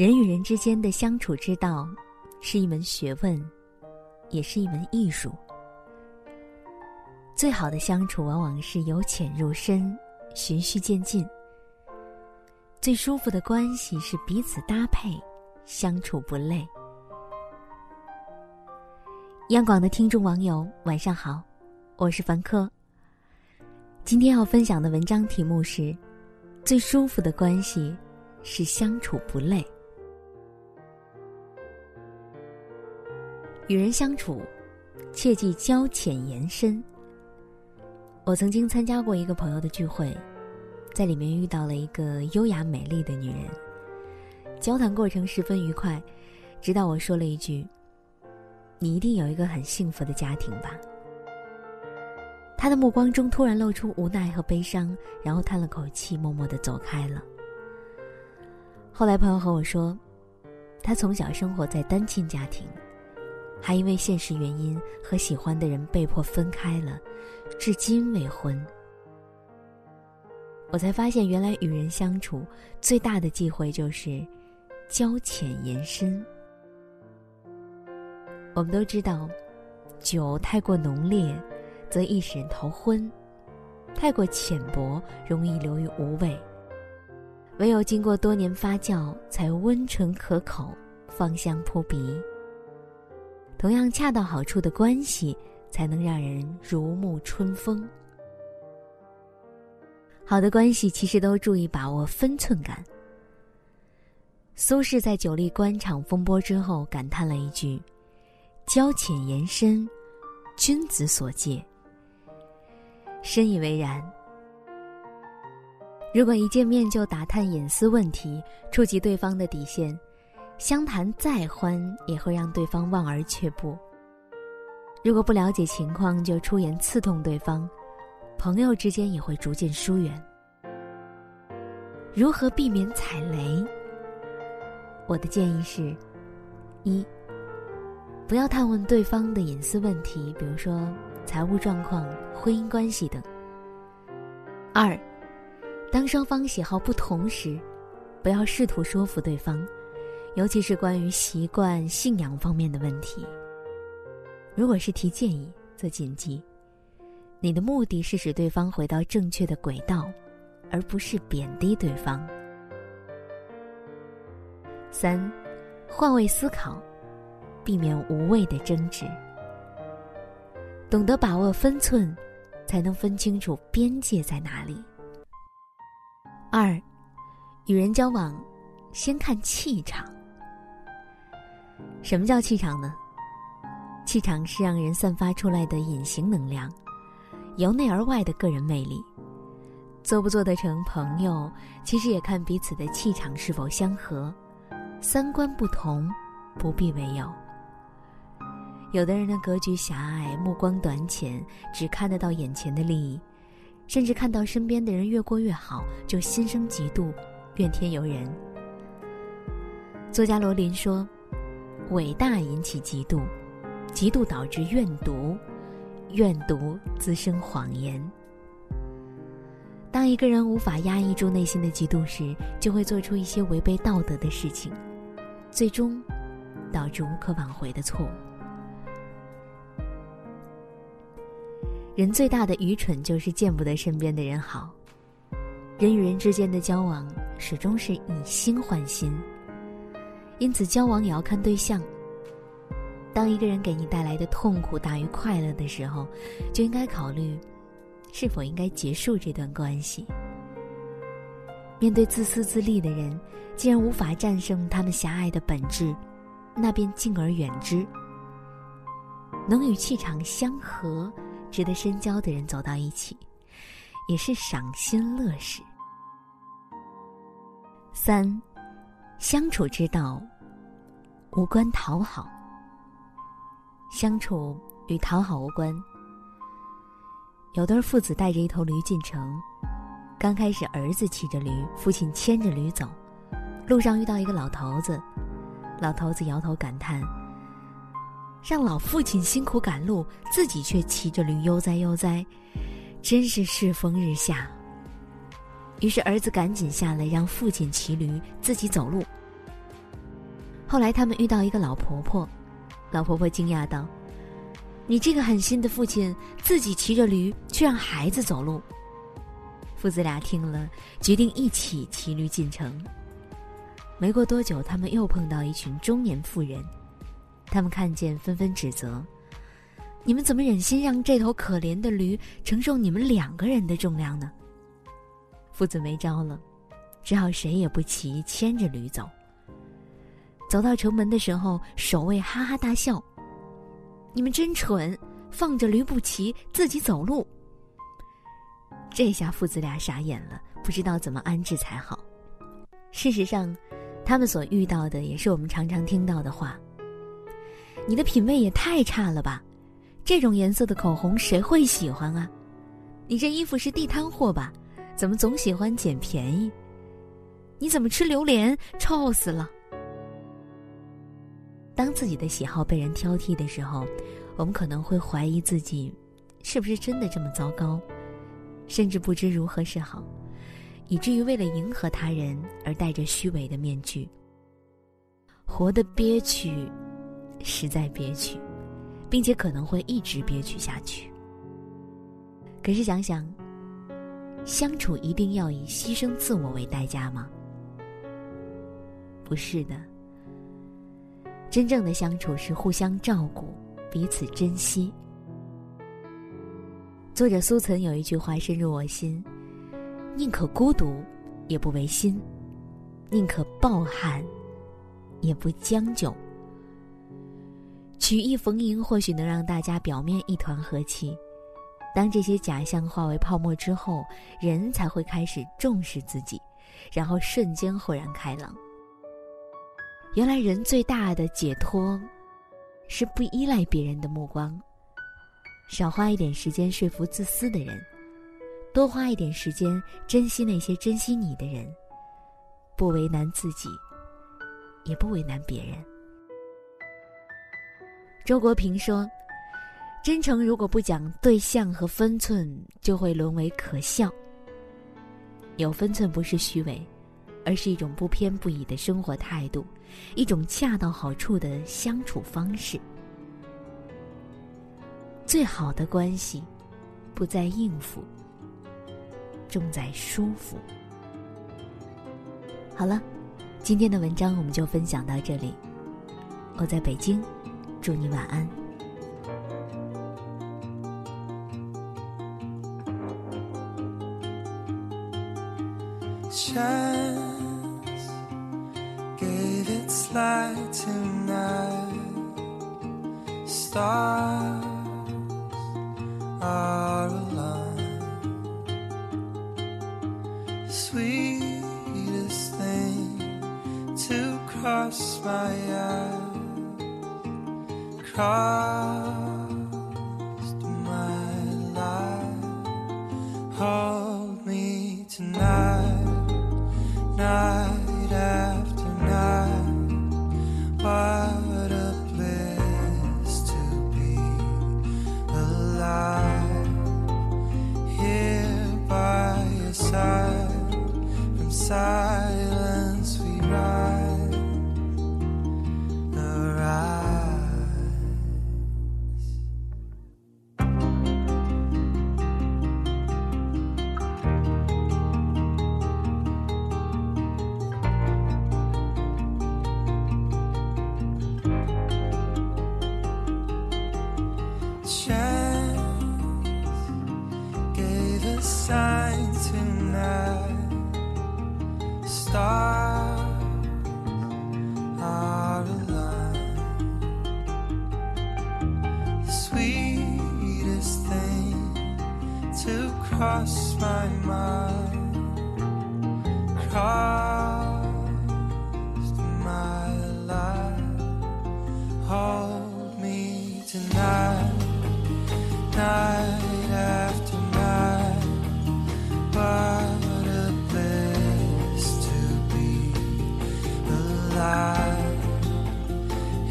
人与人之间的相处之道，是一门学问，也是一门艺术。最好的相处，往往是由浅入深，循序渐进。最舒服的关系是彼此搭配，相处不累。央广的听众网友，晚上好，我是凡科。今天要分享的文章题目是：最舒服的关系是相处不累。与人相处，切忌交浅言深。我曾经参加过一个朋友的聚会，在里面遇到了一个优雅美丽的女人，交谈过程十分愉快，直到我说了一句：“你一定有一个很幸福的家庭吧。”他的目光中突然露出无奈和悲伤，然后叹了口气，默默的走开了。后来朋友和我说，他从小生活在单亲家庭。还因为现实原因和喜欢的人被迫分开了，至今未婚。我才发现，原来与人相处最大的忌讳就是交浅言深。我们都知道，酒太过浓烈，则易使人头昏；太过浅薄，容易流于无味。唯有经过多年发酵，才温醇可口，芳香扑鼻。同样恰到好处的关系，才能让人如沐春风。好的关系其实都注意把握分寸感。苏轼在久历官场风波之后感叹了一句：“交浅言深，君子所戒。”深以为然。如果一见面就打探隐私问题，触及对方的底线。相谈再欢，也会让对方望而却步。如果不了解情况就出言刺痛对方，朋友之间也会逐渐疏远。如何避免踩雷？我的建议是：一，不要探问对方的隐私问题，比如说财务状况、婚姻关系等。二，当双方喜好不同时，不要试图说服对方。尤其是关于习惯、信仰方面的问题，如果是提建议，则谨记，你的目的是使对方回到正确的轨道，而不是贬低对方。三，换位思考，避免无谓的争执。懂得把握分寸，才能分清楚边界在哪里。二，与人交往，先看气场。什么叫气场呢？气场是让人散发出来的隐形能量，由内而外的个人魅力。做不做得成朋友，其实也看彼此的气场是否相合。三观不同，不必为友。有的人的格局狭隘，目光短浅，只看得到眼前的利益，甚至看到身边的人越过越好，就心生嫉妒，怨天尤人。作家罗琳说。伟大引起嫉妒，嫉妒导致怨毒，怨毒滋生谎言。当一个人无法压抑住内心的嫉妒时，就会做出一些违背道德的事情，最终导致无可挽回的错误。人最大的愚蠢就是见不得身边的人好。人与人之间的交往始终是以心换心。因此，交往也要看对象。当一个人给你带来的痛苦大于快乐的时候，就应该考虑，是否应该结束这段关系。面对自私自利的人，既然无法战胜他们狭隘的本质，那便敬而远之。能与气场相合、值得深交的人走到一起，也是赏心乐事。三。相处之道，无关讨好。相处与讨好无关。有对父子带着一头驴进城，刚开始儿子骑着驴，父亲牵着驴走，路上遇到一个老头子，老头子摇头感叹：“让老父亲辛苦赶路，自己却骑着驴悠哉悠哉，真是世风日下。”于是儿子赶紧下来，让父亲骑驴，自己走路。后来他们遇到一个老婆婆，老婆婆惊讶道：“你这个狠心的父亲，自己骑着驴，却让孩子走路。”父子俩听了，决定一起骑驴进城。没过多久，他们又碰到一群中年妇人，他们看见，纷纷指责：“你们怎么忍心让这头可怜的驴承受你们两个人的重量呢？”父子没招了，只好谁也不骑，牵着驴走。走到城门的时候，守卫哈哈大笑：“你们真蠢，放着驴不骑，自己走路。”这下父子俩傻眼了，不知道怎么安置才好。事实上，他们所遇到的也是我们常常听到的话：“你的品味也太差了吧！这种颜色的口红谁会喜欢啊？你这衣服是地摊货吧？怎么总喜欢捡便宜？你怎么吃榴莲？臭死了！”当自己的喜好被人挑剔的时候，我们可能会怀疑自己，是不是真的这么糟糕？甚至不知如何是好，以至于为了迎合他人而戴着虚伪的面具，活得憋屈，实在憋屈，并且可能会一直憋屈下去。可是想想，相处一定要以牺牲自我为代价吗？不是的，真正的相处是互相照顾，彼此珍惜。作者苏岑有一句话深入我心：“宁可孤独，也不违心；宁可抱憾，也不将就。”曲意逢迎或许能让大家表面一团和气，当这些假象化为泡沫之后，人才会开始重视自己，然后瞬间豁然开朗。原来人最大的解脱，是不依赖别人的目光。少花一点时间说服自私的人，多花一点时间珍惜那些珍惜你的人。不为难自己，也不为难别人。周国平说：“真诚如果不讲对象和分寸，就会沦为可笑。有分寸不是虚伪，而是一种不偏不倚的生活态度，一种恰到好处的相处方式。”最好的关系，不在应付，重在舒服。好了，今天的文章我们就分享到这里。我在北京，祝你晚安。Are alive. Sweetest thing to cross my eyes. Cross lost my mind, cost my life. Hold me tonight, night after night. What a bliss to be alive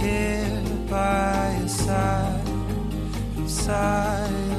here by your side, inside.